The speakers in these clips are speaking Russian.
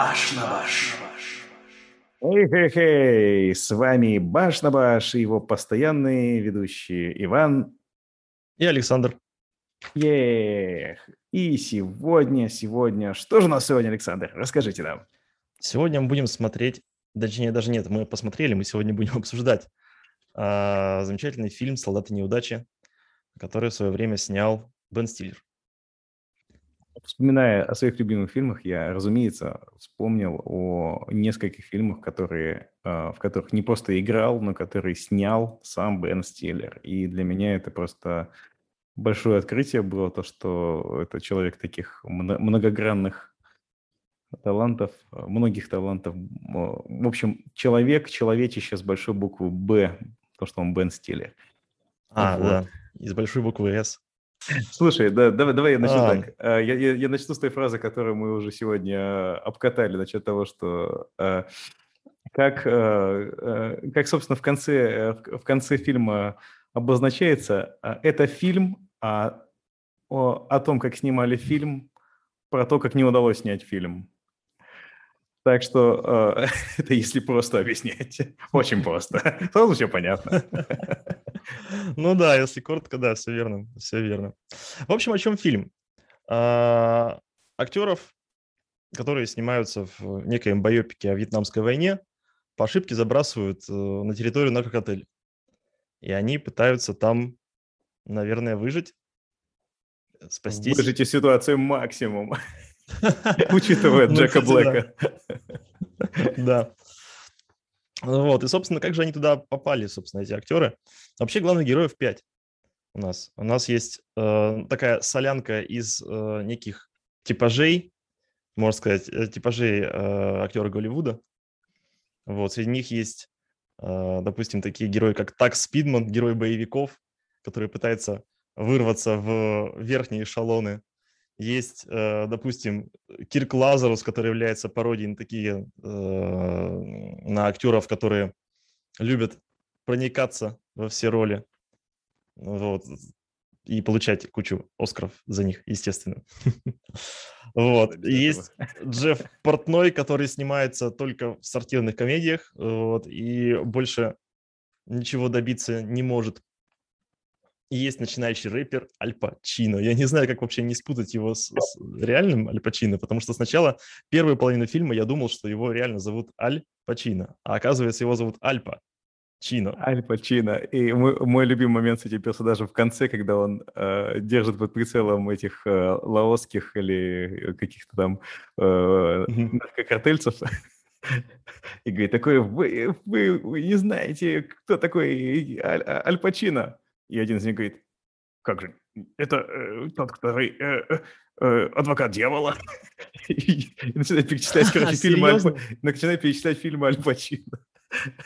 Баш на Баш. Эй-хей-хей, с вами Баш на Баш и его постоянные ведущие Иван и Александр. Ех. И сегодня, сегодня, что же у нас сегодня, Александр? Расскажите нам. Сегодня мы будем смотреть, точнее даже нет, мы посмотрели, мы сегодня будем обсуждать а, замечательный фильм «Солдаты неудачи», который в свое время снял Бен Стиллер. Вспоминая о своих любимых фильмах, я, разумеется, вспомнил о нескольких фильмах, которые, а, в которых не просто играл, но которые снял сам Бен Стиллер. И для меня это просто большое открытие было, то, что это человек таких многогранных талантов, многих талантов. В общем, человек, человечище с большой буквы «Б», то, что он Бен Стиллер. А, вот. да, из большой буквы «С». Слушай, да, давай, давай я начну а. так. А, я, я, я начну с той фразы, которую мы уже сегодня а, обкатали, насчет того, что а, как, как, собственно, в конце, в конце фильма обозначается, это фильм о, о, о том, как снимали фильм, про то, как не удалось снять фильм. Так что э, это если просто объяснять. Очень просто. Сразу все понятно. Ну да, если коротко, да, все верно, все верно. В общем, о чем фильм? А, актеров, которые снимаются в некоем байопике о Вьетнамской войне, по ошибке забрасывают э, на территорию наркотеля. И они пытаются там, наверное, выжить, спастись. Выжить из ситуации максимум. Учитывая ну, Джека Блэка. Да. Вот, и, собственно, как же они туда попали, собственно, эти актеры? Вообще, главных героев пять у нас. У нас есть э, такая солянка из э, неких типажей, можно сказать, э, типажей э, актера Голливуда. Вот, среди них есть, э, допустим, такие герои, как Такс Спидман, герой боевиков, который пытается вырваться в верхние эшелоны есть, э, допустим, Кирк Лазарус, который является пародией на такие, э, на актеров, которые любят проникаться во все роли. Вот. И получать кучу Оскаров за них, естественно. Вот. Есть Джефф Портной, который снимается только в спортивных комедиях, вот, и больше ничего добиться не может и есть начинающий рэпер Аль Пачино. Я не знаю, как вообще не спутать его с, с реальным Аль Пачино, потому что сначала первую половину фильма я думал, что его реально зовут Аль Пачино, а оказывается его зовут Альпа. Чино. Аль Пачино. И мой, мой любимый момент с этим персонажем в конце, когда он э, держит под прицелом этих э, лаосских или каких-то там э, наркокартельцев. И говорит, такой, вы, вы, вы не знаете, кто такой Аль, Аль Пачино? И один из них говорит, как же, это э, тот, который э, э, э адвокат дьявола. И начинает перечислять, короче, фильмы, начинает перечислять фильмы Аль Пачино.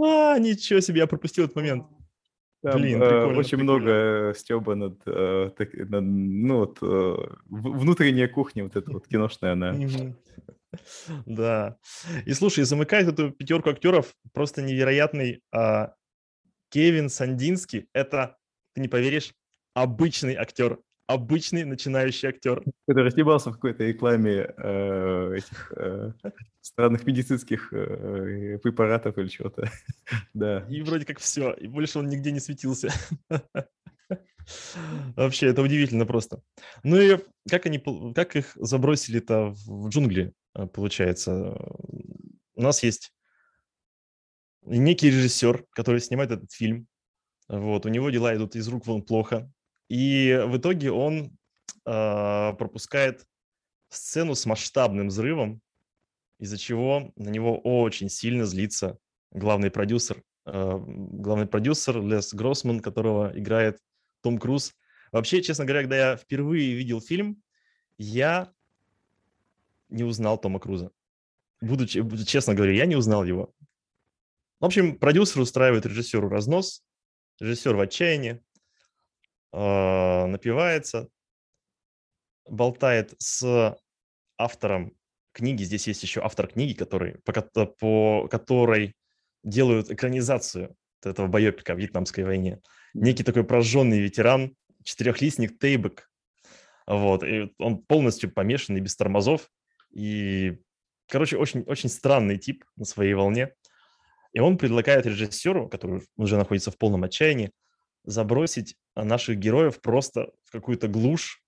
А, ничего себе, я пропустил этот момент. Там, Блин, э, очень прикольно. много стеба над, э, так, над ну вот э, внутренняя кухня вот эта вот киношная она. Да. И слушай, замыкает эту пятерку актеров просто невероятный а, Кевин Сандинский – это, ты не поверишь, обычный актер, обычный начинающий актер. Который снимался в какой-то рекламе э, этих э, странных медицинских э, препаратов или чего-то. да. И вроде как все, и больше он нигде не светился. Вообще, это удивительно просто. Ну и как они, как их забросили-то в джунгли, э, получается? У нас есть некий режиссер, который снимает этот фильм. Вот, у него дела идут из рук вон плохо. И в итоге он э, пропускает сцену с масштабным взрывом, из-за чего на него очень сильно злится главный продюсер. Э, главный продюсер Лес Гроссман, которого играет Том Круз. Вообще, честно говоря, когда я впервые видел фильм, я не узнал Тома Круза. Буду, честно говоря, я не узнал его. В общем, продюсер устраивает режиссеру разнос, режиссер в отчаянии, э, напивается, болтает с автором книги. Здесь есть еще автор книги, который, по, по которой делают экранизацию этого байопика в Вьетнамской войне. Некий такой прожженный ветеран, четырехлистник Тейбек. Вот, и он полностью помешанный, без тормозов. И короче, очень, очень странный тип на своей волне. И он предлагает режиссеру, который уже находится в полном отчаянии, забросить наших героев просто в какую-то глушь,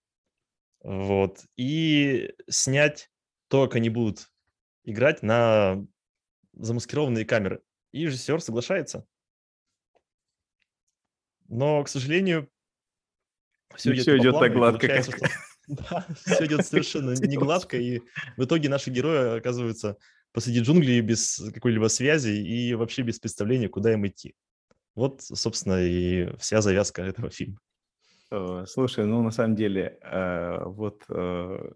вот, и снять то, как они будут играть на замаскированные камеры. И режиссер соглашается. Но, к сожалению, все, идет, все идет так гладко, как... Что, да, все идет совершенно не гладко, и в итоге наши герои оказываются посреди джунглей без какой-либо связи и вообще без представления, куда им идти. Вот, собственно, и вся завязка этого фильма. Слушай, ну на самом деле, э, вот э,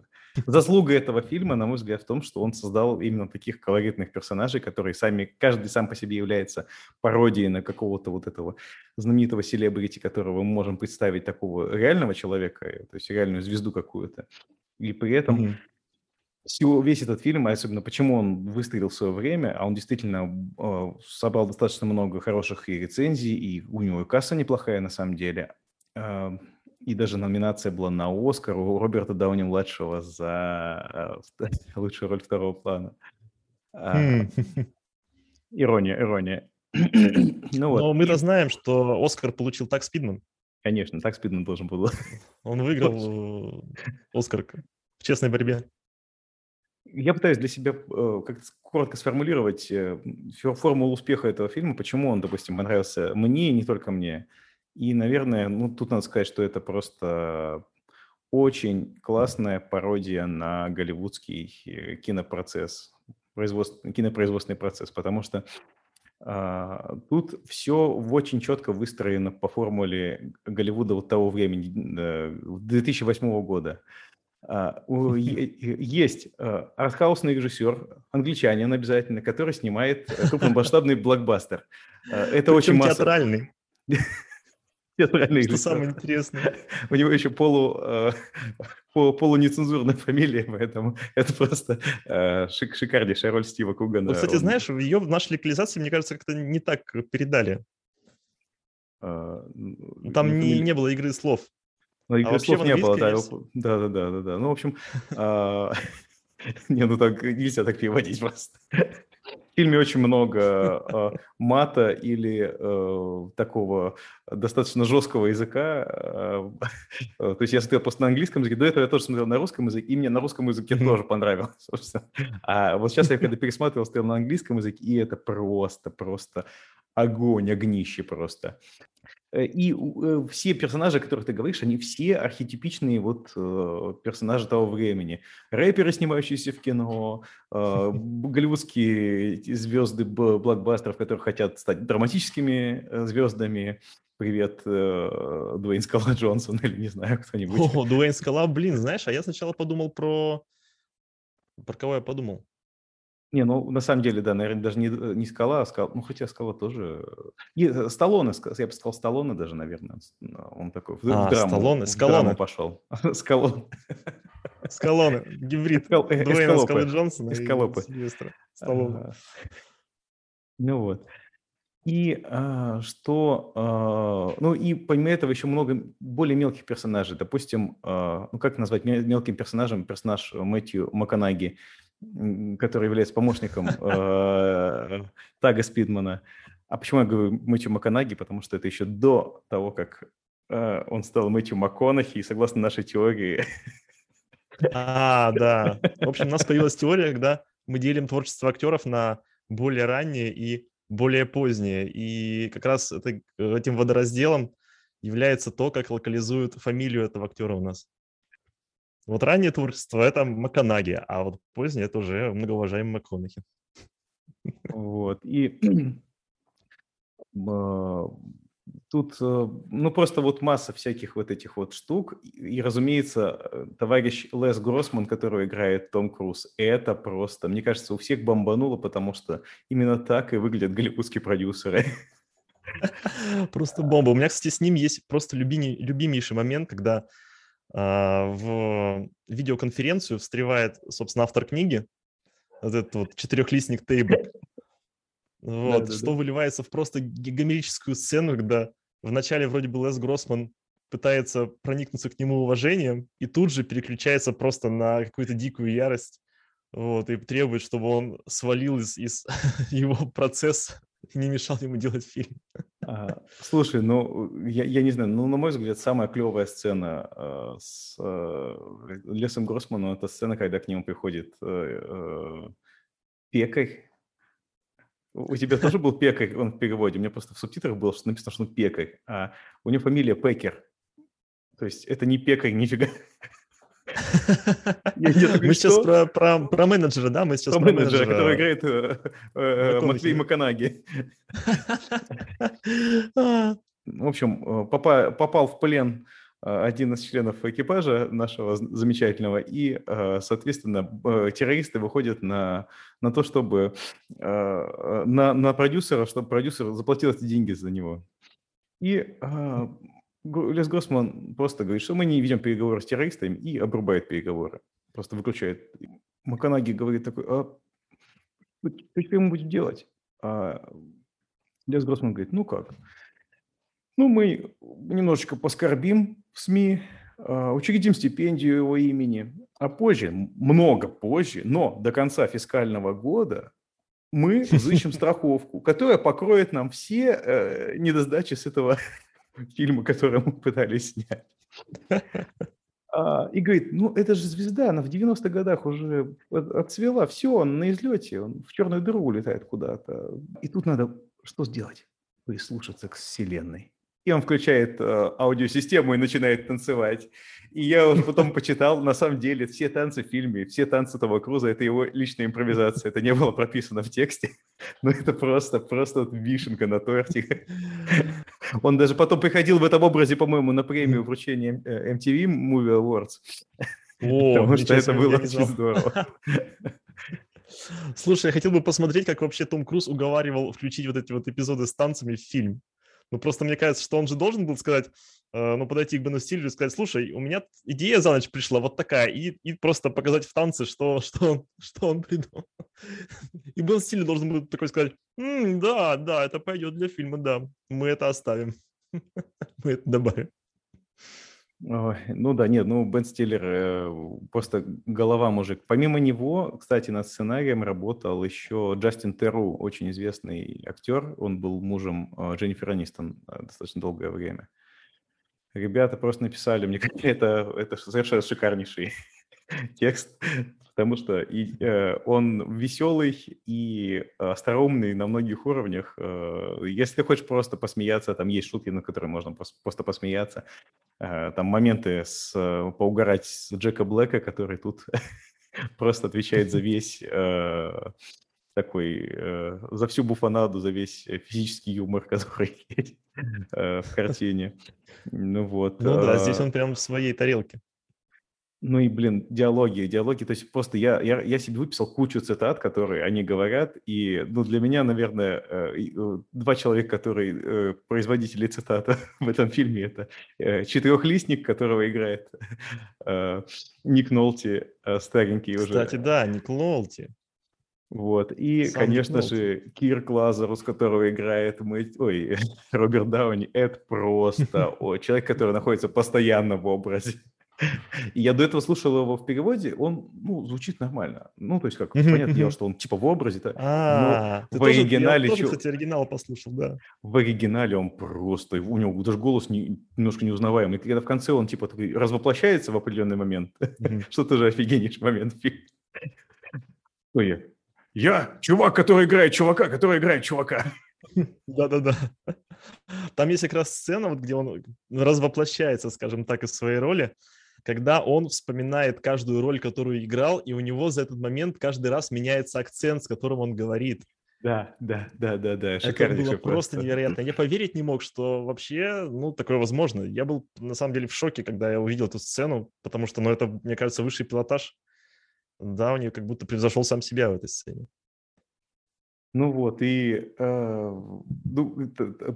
Заслуга этого фильма, на мой взгляд, в том, что он создал именно таких колоритных персонажей, которые сами, каждый сам по себе является пародией на какого-то вот этого знаменитого селебрити, которого мы можем представить такого реального человека, то есть реальную звезду какую-то. И при этом mm-hmm. Всего, весь этот фильм, особенно почему он выстрелил в свое время, а он действительно э, собрал достаточно много хороших и рецензий, и у него и касса неплохая на самом деле. Э, и даже номинация была на Оскар у Роберта Дауни-младшего за э, лучшую роль второго плана. А, хм. Ирония, ирония. ну, вот. Но мы-то знаем, что Оскар получил так Спидман. Конечно, так Спидман должен был. Он выиграл э, Оскар в честной борьбе. Я пытаюсь для себя э, как-то коротко сформулировать формулу успеха этого фильма, почему он, допустим, понравился мне и не только мне. И, наверное, ну, тут надо сказать, что это просто очень классная пародия на голливудский э, кинопроцесс, производств, кинопроизводственный процесс, потому что а, тут все очень четко выстроено по формуле Голливуда вот того времени, 2008 года. А, есть а, артхаусный режиссер, англичанин обязательно, который снимает крупномасштабный блокбастер. Это Причем очень масса... театральный. Театральный Что самое интересное. У него еще полу, э, полунецензурная фамилия, поэтому это просто э, шик, шикарнейшая роль Стива Кугана. Ну, кстати, знаешь, ее в нашей локализации, мне кажется, как-то не так передали. А, Там не, не было игры слов. Ну, игры а слов не было, да. Да, да, да, да, да. Ну, в общем, а, не, ну так нельзя так переводить просто. В фильме очень много э, мата или э, такого достаточно жесткого языка. Э, то есть я смотрел просто на английском языке. До этого я тоже смотрел на русском языке, и мне на русском языке тоже понравилось, собственно. А вот сейчас я когда пересматривал, смотрел на английском языке, и это просто, просто огонь, огнище просто. Э, и э, все персонажи, о которых ты говоришь, они все архетипичные вот э, персонажи того времени. Рэперы, снимающиеся в кино, голливудские звезды блокбастеров, которые хотят стать драматическими звездами. Привет, Дуэйн Скала Джонсон или не знаю, кто-нибудь. О, Дуэйн Скала, блин, знаешь, а я сначала подумал про... Про кого я подумал? Не, ну, на самом деле, да, наверное, даже не, э, не скала, а скала. Ну, хотя скала тоже... И, э, Сталлоне, я бы сказал, Сталлоне даже, наверное. Он такой в, а, в драму, Сталлоне, драму пошел. Скалон. Скалоне, гибрид. Дуэйна Скалы Джонсона и Сильвестра Сталлоне. Ну вот. И а, что, а, ну и помимо этого еще много более мелких персонажей. Допустим, а, ну как назвать мелким персонажем персонаж Мэтью Маканаги – который является помощником э, Тага Спидмана. А почему я говорю Мэтью Маканаги? Потому что это еще до того, как э, он стал Мэтью МакКонахи, и согласно нашей теории... А, да. В общем, у нас появилась теория, когда мы делим творчество актеров на более раннее и более позднее. И как раз это, этим водоразделом является то, как локализуют фамилию этого актера у нас. Вот раннее творчество – это Маканаги, а вот позднее – это уже многоуважаемый МакКонахи. Вот, и а, тут, э, ну, просто вот масса всяких вот этих вот штук. И, разумеется, э, товарищ Лес Гроссман, который играет Том Круз, это просто, мне кажется, у всех бомбануло, потому что именно так и выглядят голливудские продюсеры. Просто бомба. У меня, кстати, с ним есть просто любимейший момент, когда в видеоконференцию встревает, собственно, автор книги, вот этот вот четырехлистник тейбл, вот, что выливается в просто гомерическую сцену, когда вначале вроде бы Лес Гроссман пытается проникнуться к нему уважением и тут же переключается просто на какую-то дикую ярость. вот, и требует, чтобы он свалил из, из его процесса и не мешал ему делать фильм. Слушай, ну, я, я не знаю, ну, на мой взгляд, самая клевая сцена э, с э, Лесом Гроссманом, это сцена, когда к нему приходит э, э, пекарь. У тебя тоже был пекарь, он в переводе, у меня просто в субтитрах было что написано, что он пекарь, а у него фамилия Пекер. То есть это не пекарь, нифига. Мы сейчас про, менеджера, да? Мы сейчас про, про менеджера, который играет э, э, Матвей Маканаги. В общем, э, попал в плен один из членов экипажа нашего замечательного, и, соответственно, террористы выходят на, на то, чтобы на, на продюсера, чтобы продюсер заплатил эти деньги за него. И Лес Гроссман просто говорит, что мы не ведем переговоры с террористами и обрубает переговоры. Просто выключает. Маканаги говорит такой, а что мы будем делать? А Лес Гроссман говорит, ну как? Ну, мы немножечко поскорбим в СМИ, а, учредим стипендию его имени, а позже, много позже, но до конца фискального года мы взыщем страховку, которая покроет нам все э, недосдачи с этого фильмы, которые мы пытались снять. А, и говорит, ну это же звезда, она в 90-х годах уже отцвела, все, он на излете, он в черную дыру улетает куда-то. И тут надо что сделать? Прислушаться к вселенной и он включает э, аудиосистему и начинает танцевать. И я уже потом почитал, на самом деле, все танцы в фильме, все танцы Тома Круза – это его личная импровизация. Это не было прописано в тексте, но это просто, просто вот вишенка на торте. Он даже потом приходил в этом образе, по-моему, на премию вручения э, MTV Movie Awards. О, Потому что это было очень здорово. Слушай, я хотел бы посмотреть, как вообще Том Круз уговаривал включить вот эти вот эпизоды с танцами в фильм. Ну, просто мне кажется, что он же должен был сказать, э, ну, подойти к Бену Стиллеру и сказать, слушай, у меня идея за ночь пришла вот такая, и, и просто показать в танце, что, что, он, что он придумал. И Бен Стиллер должен был такой сказать, М, да, да, это пойдет для фильма, да, мы это оставим, мы это добавим. Ой, ну да, нет, ну Бен Стиллер э, просто голова мужик. Помимо него, кстати, над сценарием работал еще Джастин Терру, очень известный актер. Он был мужем э, Дженнифер Анистон э, достаточно долгое время. Ребята просто написали, мне это, это совершенно шикарнейший текст потому что и, э, он веселый и остроумный на многих уровнях. Э, если ты хочешь просто посмеяться, там есть шутки, на которые можно просто посмеяться. Э, там моменты с, э, поугарать с Джека Блэка, который тут просто отвечает за весь э, такой, э, за всю буфанаду, за весь физический юмор, который есть э, в картине. Ну вот. Ну да, здесь он прям в своей тарелке. Ну и, блин, диалоги, диалоги, то есть просто я, я, я себе выписал кучу цитат, которые они говорят, и, ну, для меня, наверное, э, э, два человека, которые э, производители цитат в этом фильме, это четырехлистник, которого играет Ник Нолти, старенький уже. Кстати, да, Ник Нолти. Вот. И, Сам конечно же, Кирк Лазарус, которого играет мы... Ой, Роберт Дауни, это просто о, человек, который находится постоянно в образе. И я до этого слушал его в переводе, он, ну, звучит нормально. Ну, то есть, как, понятное дело, что он типа в образе-то, а, но в оригинале... Я тоже, кстати, оригинал послушал, да. В оригинале он просто, у него даже голос не, немножко неузнаваемый. Когда в конце он, типа, развоплощается в определенный момент, что тоже офигеннейший момент. Ой, я чувак, который играет чувака, который играет чувака. Да-да-да. Там есть как раз сцена, вот, где он развоплощается, скажем так, из своей роли, когда он вспоминает каждую роль, которую играл, и у него за этот момент каждый раз меняется акцент, с которым он говорит. Да, да, да, да, да. Это было просто, просто невероятно. Я поверить не мог, что вообще, ну, такое возможно. Я был, на самом деле, в шоке, когда я увидел эту сцену, потому что, ну, это, мне кажется, высший пилотаж. Да, у нее как будто превзошел сам себя в этой сцене. Ну вот, и э, ну,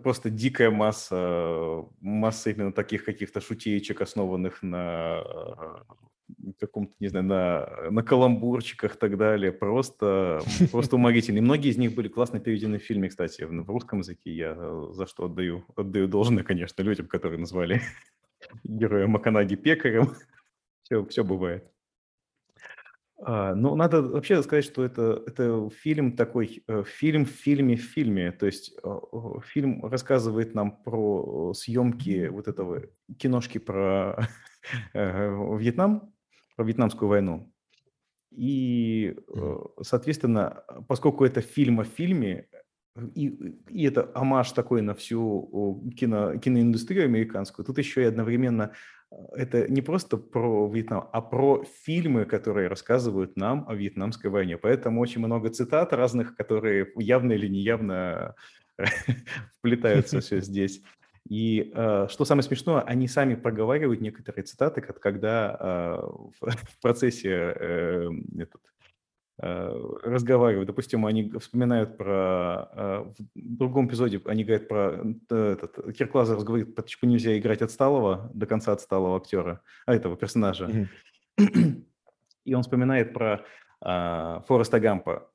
просто дикая масса, масса именно таких каких-то шутеечек, основанных на э, каком-то, не знаю, на, на каламбурчиках и так далее. Просто, просто уморительные. Многие из них были классно переведены в фильме, кстати, в, в русском языке. Я за что отдаю, отдаю должное, конечно, людям, которые назвали героя Маканаги пекарем. Все, все бывает. А, ну, надо вообще сказать, что это, это фильм такой, э, фильм в фильме в фильме. То есть э, фильм рассказывает нам про съемки вот этого киношки про э, Вьетнам, про Вьетнамскую войну. И, соответственно, поскольку это фильм о фильме, и, и это амаш такой на всю кино, киноиндустрию американскую, тут еще и одновременно это не просто про Вьетнам, а про фильмы, которые рассказывают нам о Вьетнамской войне. Поэтому очень много цитат разных, которые явно или неявно вплетаются все здесь. И э, что самое смешное, они сами проговаривают некоторые цитаты, когда э, в, процессе э, этот, разговаривают. Допустим, они вспоминают про... Э, в другом эпизоде они говорят про... Э, этот, Кирк Лазарс говорит, почему нельзя играть отсталого, до конца отсталого актера, а этого персонажа. Mm-hmm. И он вспоминает про а, Фореста Гампа,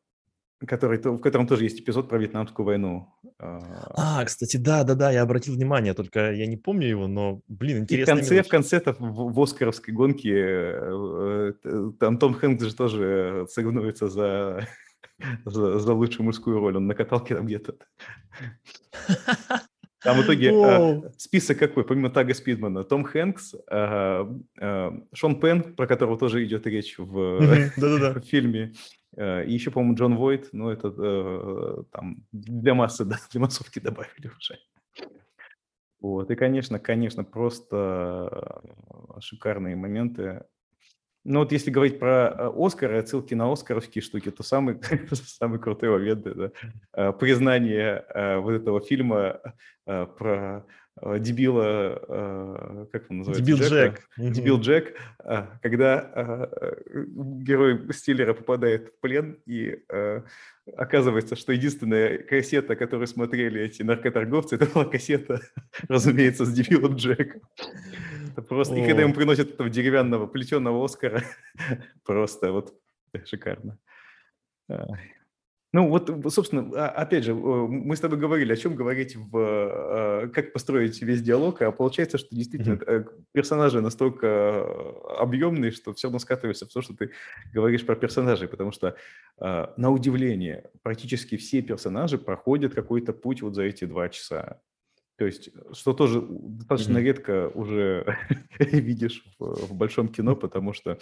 который, в котором тоже есть эпизод про Вьетнамскую войну. А, а кстати, да, да, да, я обратил внимание, только я не помню его, но, блин, интересно. в конце, в конце в, в Оскаровской гонке э, э, там Том Хэнкс же тоже соревнуется за, за, за лучшую мужскую роль, он на каталке там где-то. Там в итоге э, список какой, помимо Тага Спидмана, Том Хэнкс, э, э, Шон Пен, про которого тоже идет речь в, в фильме, Э, и еще, по-моему, Джон Войт, ну, это э, там для массы, да, для массовки добавили уже. Вот, и, конечно, конечно, просто э, шикарные моменты. Ну, вот если говорить про Оскар отсылки на оскаровские штуки, то самый, самый крутой момент, да, признание вот этого фильма про Э, дебила, э, как он называется? Дебил Джек. Дебил Джек, э, когда герой Стиллера попадает в плен, и оказывается, что единственная кассета, которую смотрели эти наркоторговцы, это была кассета, разумеется, с дебилом Джеком. Это просто... И когда ему приносят этого деревянного плетеного Оскара, просто вот шикарно. Ну вот, собственно, а, опять же, мы с тобой говорили, о чем говорить, в, а, как построить весь диалог, а получается, что действительно mm-hmm. персонажи настолько объемные, что все равно скатывается в то, что ты говоришь про персонажей, потому что, на удивление, практически все персонажи проходят какой-то путь вот за эти два часа. То есть, что тоже достаточно mm-hmm. редко уже видишь в, в большом кино, потому что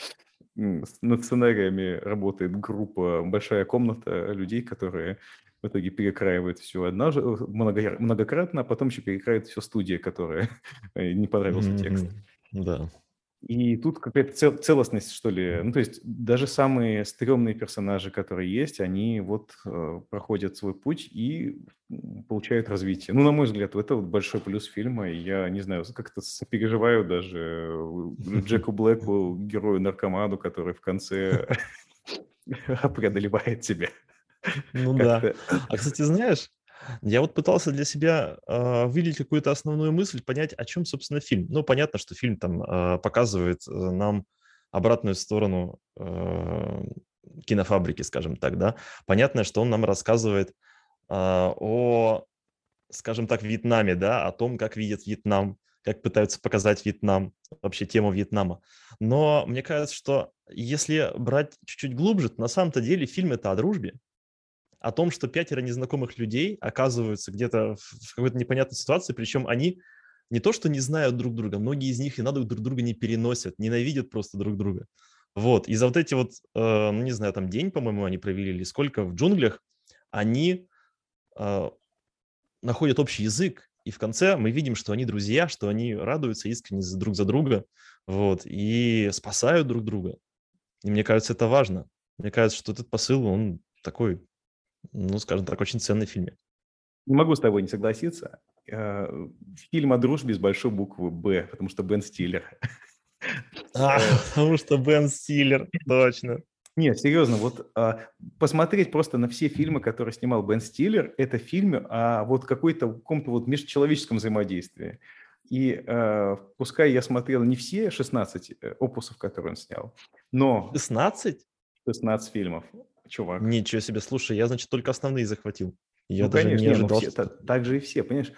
над сценариями работает группа, большая комната людей, которые в итоге перекраивают все однажды, много, многократно, а потом еще перекраивает все студия, которая не понравился mm-hmm. текст. Да. И тут какая-то цел, целостность, что ли. Ну, то есть даже самые стрёмные персонажи, которые есть, они вот э, проходят свой путь и получают развитие. Ну, на мой взгляд, это вот большой плюс фильма. И я, не знаю, как-то переживаю даже Джеку Блэку, герою-наркоману, который в конце преодолевает себя. Ну да. А, кстати, знаешь, я вот пытался для себя э, выделить какую-то основную мысль, понять, о чем, собственно, фильм. Ну, понятно, что фильм там э, показывает нам обратную сторону э, кинофабрики, скажем так, да. Понятно, что он нам рассказывает э, о, скажем так, Вьетнаме, да, о том, как видят Вьетнам, как пытаются показать Вьетнам, вообще тему Вьетнама. Но мне кажется, что если брать чуть-чуть глубже, то на самом-то деле фильм это о дружбе, о том, что пятеро незнакомых людей оказываются где-то в какой-то непонятной ситуации, причем они не то, что не знают друг друга, многие из них и надо друг друга не переносят, ненавидят просто друг друга. Вот, и за вот эти вот, э, ну, не знаю, там день, по-моему, они провели или сколько в джунглях, они э, находят общий язык, и в конце мы видим, что они друзья, что они радуются искренне друг за друга, вот, и спасают друг друга. И мне кажется, это важно. Мне кажется, что этот посыл, он такой ну, скажем так, очень ценный фильм. Не могу с тобой не согласиться. Э, фильм о дружбе с большой буквы «Б», потому что Бен Стиллер. А, э, потому что Бен Стиллер, точно. Нет, серьезно, вот а, посмотреть просто на все фильмы, которые снимал Бен Стиллер, это фильмы о вот какой-то каком-то вот межчеловеческом взаимодействии. И э, пускай я смотрел не все 16 э, опусов, которые он снял, но... 16? 16 фильмов чувак. Ничего себе, слушай, я, значит, только основные захватил. Я ну, даже конечно, не ожидал. Ну, все, что... так же и все, понимаешь?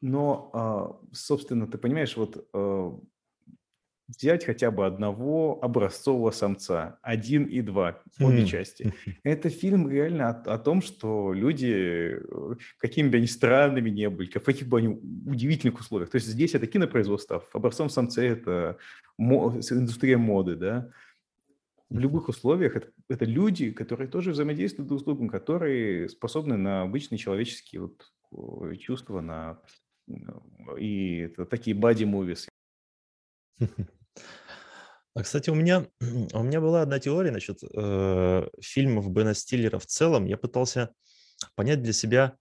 Но, а, собственно, ты понимаешь, вот а, взять хотя бы одного образцового самца, один и два, обе части. Это фильм реально о, о том, что люди, э, какими бы они странными не были, в каких бы они удивительных условиях. То есть здесь это кинопроизводство, в образцовом самце это мо, индустрия моды, да. В любых условиях это, это люди, которые тоже взаимодействуют друг с другом, которые способны на обычные человеческие вот чувства, на и это такие бади-мувис. А, кстати, у меня, у меня была одна теория насчет э, фильмов Бена Стиллера в целом. Я пытался понять для себя,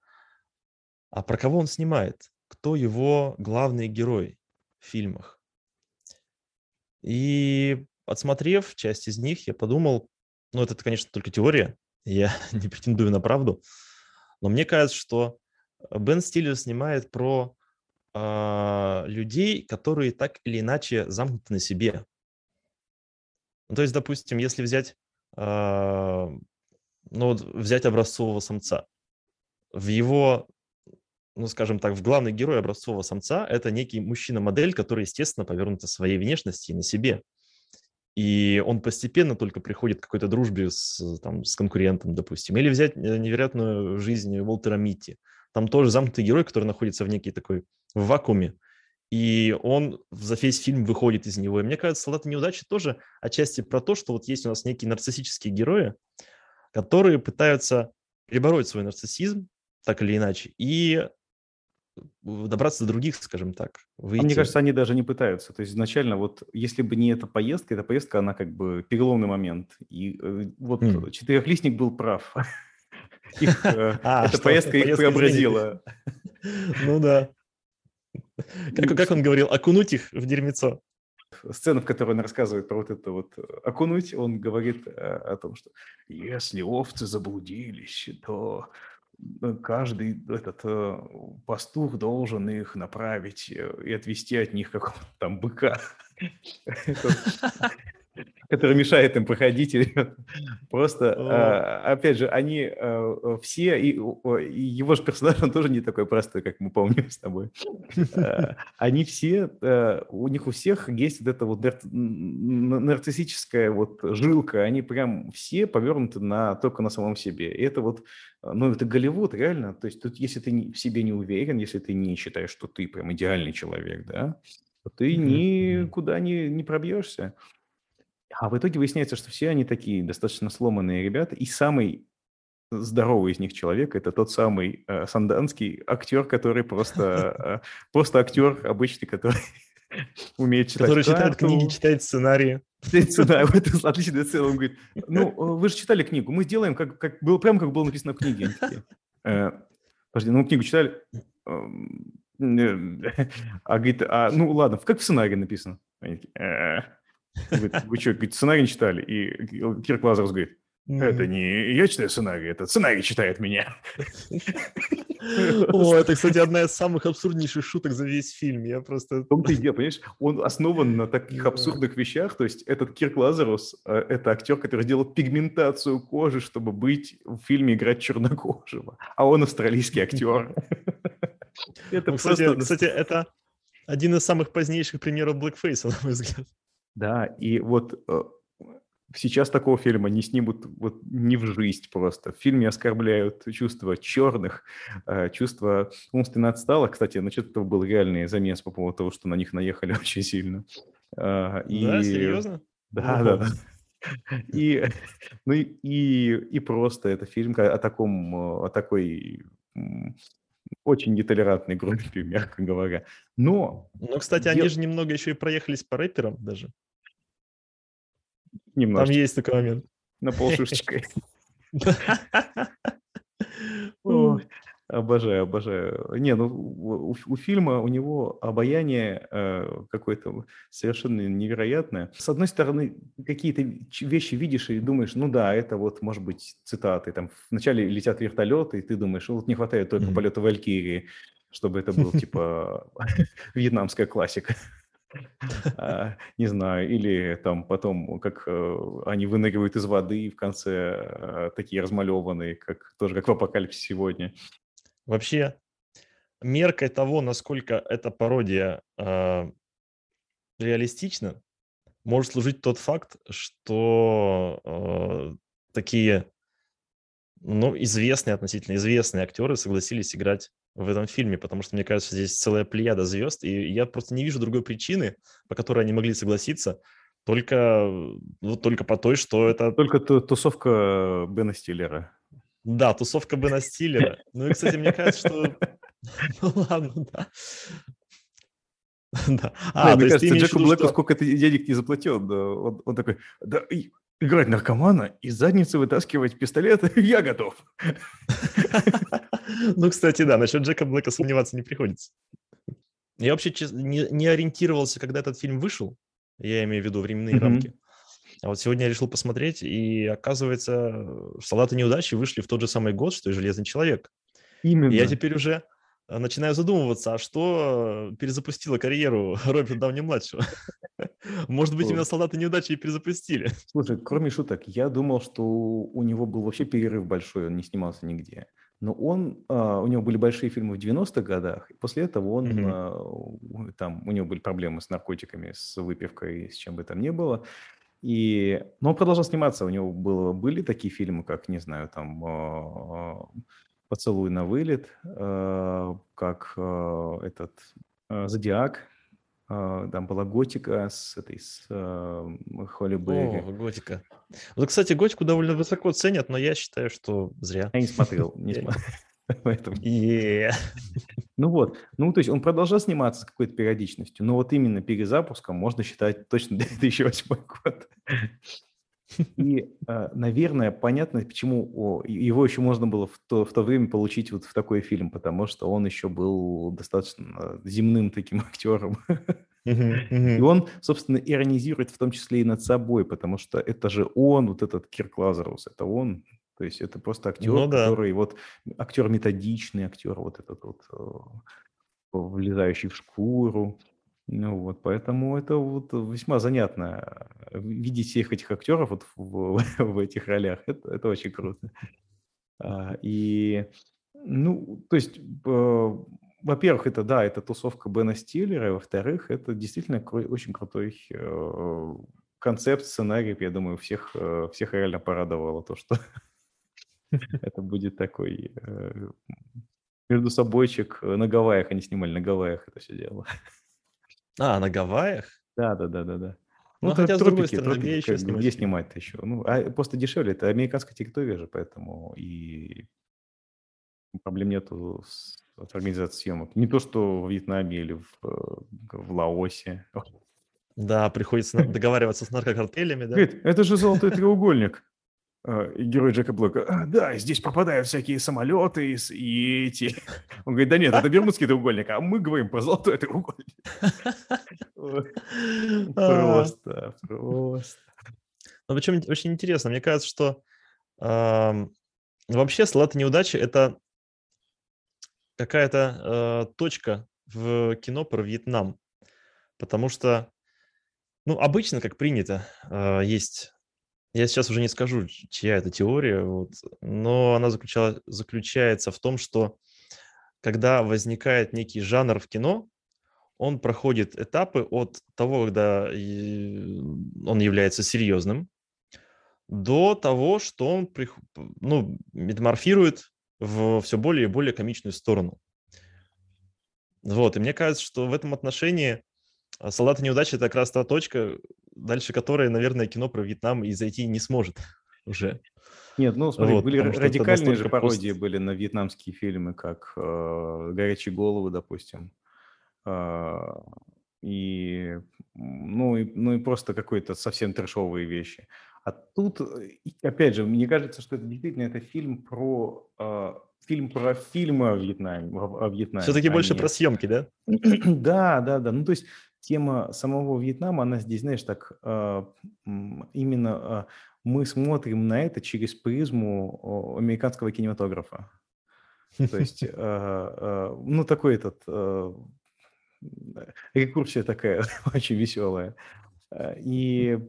а про кого он снимает, кто его главный герой в фильмах. И отсмотрев часть из них, я подумал, ну это, конечно, только теория, я не претендую на правду, но мне кажется, что Бен Стиллер снимает про э, людей, которые так или иначе замкнуты на себе. Ну, то есть, допустим, если взять, э, ну, вот взять образцового самца, в его, ну, скажем так, в главный герой образцового самца это некий мужчина-модель, который, естественно, повернут своей внешности и на себе. И он постепенно только приходит к какой-то дружбе с, там, с конкурентом, допустим. Или взять э, невероятную жизнь Уолтера Митти. Там тоже замкнутый герой, который находится в некий такой в вакууме, и он за весь фильм выходит из него. И мне кажется, «Солдаты неудачи» тоже отчасти про то, что вот есть у нас некие нарциссические герои, которые пытаются перебороть свой нарциссизм, так или иначе, и добраться до других, скажем так. Выйти. А мне кажется, они даже не пытаются. То есть изначально вот, если бы не эта поездка, эта поездка, она как бы переломный момент. И э, вот mm. четырехлистник был прав. Их, э, а, эта поездка их преобразила. Ну да. Как, как он говорил, окунуть их в дерьмецо. Сцена, в которой он рассказывает про вот это вот э, окунуть, он говорит о том, что если овцы заблудились, то каждый этот пастух должен их направить и отвести от них какого-то там быка который мешает им проходить. Просто, а, опять же, они а, все, и его же персонаж, он тоже не такой простой, как мы помним с тобой. А, они все, у них у всех есть вот эта вот нарциссическая вот жилка, они прям все повернуты на, только на самом себе. И это вот, ну, это Голливуд, реально. То есть тут, если ты в себе не уверен, если ты не считаешь, что ты прям идеальный человек, да, ты никуда не, не пробьешься. А в итоге выясняется, что все они такие достаточно сломанные ребята, и самый здоровый из них человек – это тот самый э, санданский актер, который просто, э, просто актер обычный, который умеет читать Который читает книги, читает сценарии. Читает сценарий, это отличный целый. Он говорит, ну, э, вы же читали книгу, мы сделаем, как, как было, прямо как было написано в книге. Э, подожди, ну, книгу читали? Эм, а говорит, а, ну, ладно, как в сценарии написано? Говорит, вы что, говорит, сценарий не читали? И Кирк Лазарус говорит, это не я читаю сценарий, это сценарий читает меня. О, это, кстати, одна из самых абсурднейших шуток за весь фильм. Я просто... Он ты дело, понимаешь? Он основан на таких абсурдных вещах. То есть этот Кирк Лазарус, э, это актер, который делал пигментацию кожи, чтобы быть в фильме играть чернокожего. А он австралийский актер. Это ну, кстати, кстати, это один из самых позднейших примеров блэкфейса, на мой взгляд. Да, и вот э, сейчас такого фильма не снимут вот не в жизнь просто. В фильме оскорбляют чувства черных, э, чувства умственно отсталых. Кстати, насчет этого был реальный замес по поводу того, что на них наехали очень сильно. Э, и... Да, серьезно? Да, да, да. И, ну и, и, и просто это фильм о таком, о такой очень нетолерантной группе, мягко говоря. Но... Ну, кстати, они же немного еще и проехались по рэперам даже. Немножко. Там есть такой момент. На полшишечкой. Обожаю, обожаю. Не, ну у, у фильма у него обаяние э, какое-то совершенно невероятное. С одной стороны, какие-то вещи видишь и думаешь, ну да, это вот может быть цитаты. Там вначале летят вертолеты, и ты думаешь, вот не хватает только mm-hmm. полета Валькирии, чтобы это был типа вьетнамская классика. А, не знаю, или там потом, как э, они выныривают из воды в конце, э, такие размалеванные, как тоже как в апокалипсисе сегодня. Вообще, меркой того, насколько эта пародия э, реалистична, может служить тот факт, что э, такие, ну, известные, относительно известные актеры согласились играть в этом фильме, потому что, мне кажется, здесь целая плеяда звезд, и я просто не вижу другой причины, по которой они могли согласиться, только, ну, только по той, что это... Только тусовка Бена Стиллера. Да, тусовка Бена Стиллера. Ну и, кстати, мне кажется, что... Ну ладно, да. Да. А, мне кажется, Джеку Блэку сколько ты денег не заплатил. Он, такой, да, играть наркомана и задницу вытаскивать пистолет, я готов. Ну, кстати, да, насчет Джека Блэка сомневаться не приходится. Я вообще не, не ориентировался, когда этот фильм вышел. Я имею в виду временные mm-hmm. рамки. А вот сегодня я решил посмотреть, и оказывается, «Солдаты неудачи» вышли в тот же самый год, что и «Железный человек». Именно. И я теперь уже Э, начинаю задумываться, а что перезапустило карьеру Роберта Дауни-младшего? Может быть, именно «Солдаты неудачи» и перезапустили. Слушай, кроме шуток, я думал, что у него был вообще перерыв большой, он не снимался нигде. Но он, а, у него были большие фильмы в 90-х годах, и после этого он, mm-hmm. там, у него были проблемы с наркотиками, с выпивкой, с чем бы там ни было. И, но он продолжал сниматься, у него было, были такие фильмы, как, не знаю, там, а, «Поцелуй на вылет», э, как э, этот «Зодиак», там была готика с этой, с Холли Берри. О, готика. Вот, кстати, готику довольно высоко ценят, но я считаю, что зря. Я не смотрел, не смотрел. Поэтому... Yeah. Ну вот, ну то есть он продолжал сниматься с какой-то периодичностью, но вот именно перезапуском можно считать точно 2008 год. И, а, наверное, понятно, почему его еще можно было в то, в то время получить вот в такой фильм, потому что он еще был достаточно земным таким актером. И он, собственно, иронизирует в том числе и над собой, потому что это же он, вот этот Кирк Лазарус, это он, то есть это просто актер, ну, да. который вот актер методичный, актер вот этот вот э, влезающий в шкуру, ну вот, поэтому это вот весьма занятно э, видеть всех этих актеров вот в, в этих ролях. Это, это очень круто. А, и, ну, то есть, э, во-первых, это, да, это тусовка Бена Стиллера, и во-вторых, это действительно кру- очень крутой э, концепт, сценарий, я думаю, всех, э, всех реально порадовало то, что это будет такой э, между собойчик на Гавайях, они снимали на Гавайях это все дело. А, на Гавайях? Да, да, да, да, да. Ну, ну хотя, тропики, с другой стороны, тропики, где еще снимать? Где снимать-то еще? Ну, а просто дешевле. Это американская территория же, поэтому и проблем нету с, с организацией съемок. Не то, что в Вьетнаме или в, в Лаосе. Да, приходится договариваться с наркокартелями, да? Говорит, это же золотой треугольник. А, герой Джека Блэка, «А, да, здесь попадают всякие самолеты и эти... Он говорит, да нет, это Бермудский треугольник, а мы говорим про золотой треугольник. Просто, просто. Ну, причем очень интересно, мне кажется, что вообще салаты неудачи – это какая-то э, точка в кино про Вьетнам, потому что, ну, обычно, как принято, э, есть я сейчас уже не скажу, чья это теория, вот, но она заключала, заключается в том, что когда возникает некий жанр в кино, он проходит этапы от того, когда он является серьезным, до того, что он ну, метаморфирует в все более и более комичную сторону. Вот, и мне кажется, что в этом отношении «Солдаты неудачи» — это как раз та точка, дальше которой, наверное, кино про Вьетнам и зайти не сможет уже. Нет, ну смотри, вот, были радикальные же пародии пост... были на вьетнамские фильмы, как э, «Горячие головы», допустим. Э, и, ну, и, ну и просто какой-то совсем трешовые вещи. А тут, опять же, мне кажется, что это действительно это фильм про э, фильм про фильмы о Вьетнаме. О Вьетнаме Все-таки а больше не... про съемки, да? да, да, да. Ну, то есть тема самого Вьетнама, она здесь, знаешь, так э, именно э, мы смотрим на это через призму американского кинематографа. То есть, э, ну, такой этот, рекурсия такая очень веселая. И,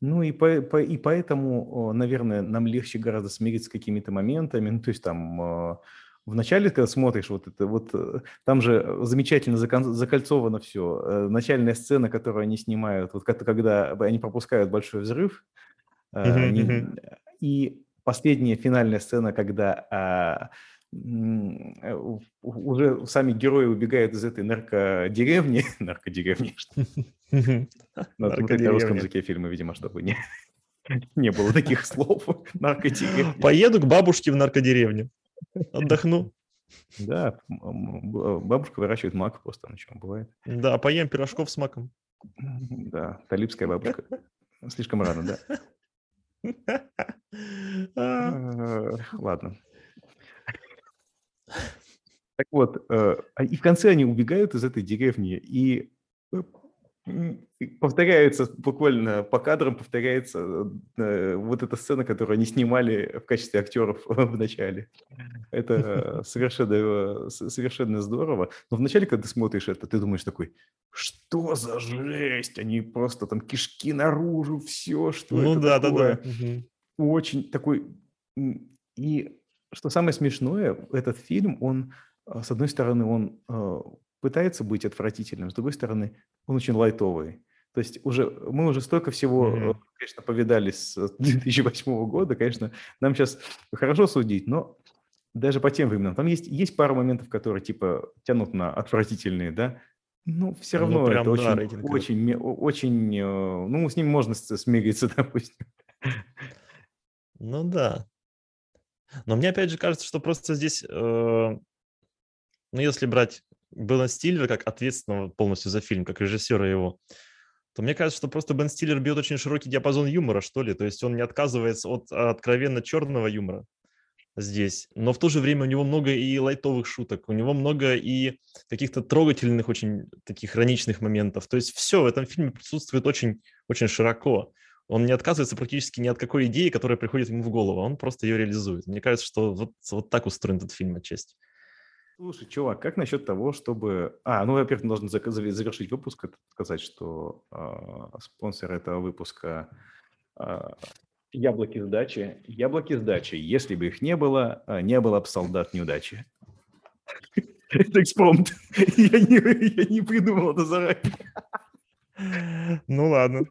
ну, и, по, по, и поэтому, наверное, нам легче гораздо смириться с какими-то моментами. Ну, то есть там вначале, когда смотришь вот это, вот э, там же замечательно закольцовано все. Э, начальная сцена, которую они снимают, вот когда они пропускают большой взрыв, они, и последняя финальная сцена, когда а, уже сами герои убегают из этой наркодеревни, наркодеревни, надо смотреть на русском языке фильмы, видимо, чтобы не, не было таких слов. Наркодеревня. Поеду к бабушке в наркодеревню. Отдохну. Да, бабушка выращивает мак просто, на чем бывает. Да, поем пирожков с маком. Да, талибская бабушка. Слишком рано, да. Ладно. Так вот, э, а и в конце они убегают из этой деревни, и э, повторяется буквально по кадрам повторяется э, вот эта сцена, которую они снимали в качестве актеров в начале. Это совершенно, совершенно здорово. Но вначале, когда ты смотришь это, ты думаешь такой, что за жесть? Они просто там кишки наружу, все, что ну, это да, такое. Да, да. Очень такой... И что самое смешное, этот фильм, он, а, с одной стороны, он а, пытается быть отвратительным, с другой стороны, он очень лайтовый. То есть уже мы уже столько всего, mm-hmm. конечно, повидали с 2008 года, конечно, нам сейчас хорошо судить, но даже по тем временам там есть есть пара моментов, которые типа тянут на отвратительные, да. Ну, все равно ну, это да, очень, очень, очень, э, ну, с ним можно смириться, допустим. Ну да. Но мне опять же кажется, что просто здесь, э, ну, если брать Бена Стиллера как ответственного полностью за фильм, как режиссера его, то мне кажется, что просто Бен Стиллер бьет очень широкий диапазон юмора, что ли. То есть он не отказывается от откровенно черного юмора здесь, но в то же время у него много и лайтовых шуток, у него много и каких-то трогательных, очень таких хроничных моментов. То есть все в этом фильме присутствует очень, очень широко. Он не отказывается практически ни от какой идеи, которая приходит ему в голову, он просто ее реализует. Мне кажется, что вот, вот так устроен этот фильм отчасти. Слушай, чувак, как насчет того, чтобы... А, ну, во-первых, должен завершить выпуск, сказать, что э, спонсор этого выпуска э, Яблоки сдачи. Яблоки сдачи. Если бы их не было, не было бы солдат неудачи. Это экспромт. Я не, я не придумал это заранее. Ну ладно.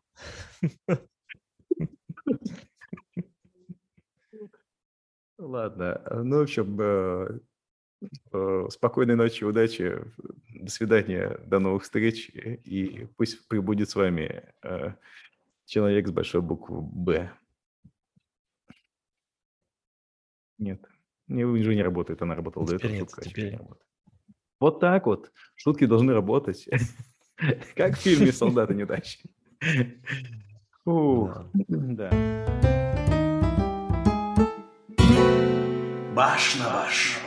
Ладно. Ну, в общем, э, спокойной ночи, удачи, до свидания, до новых встреч, и пусть прибудет с вами э, человек с большой буквы «Б». Нет, не, уже не работает, она работала до этого. Нет, теперь не работает. Вот так вот. Шутки должны работать. Как в фильме «Солдаты неудачи». Да. Баш на баш.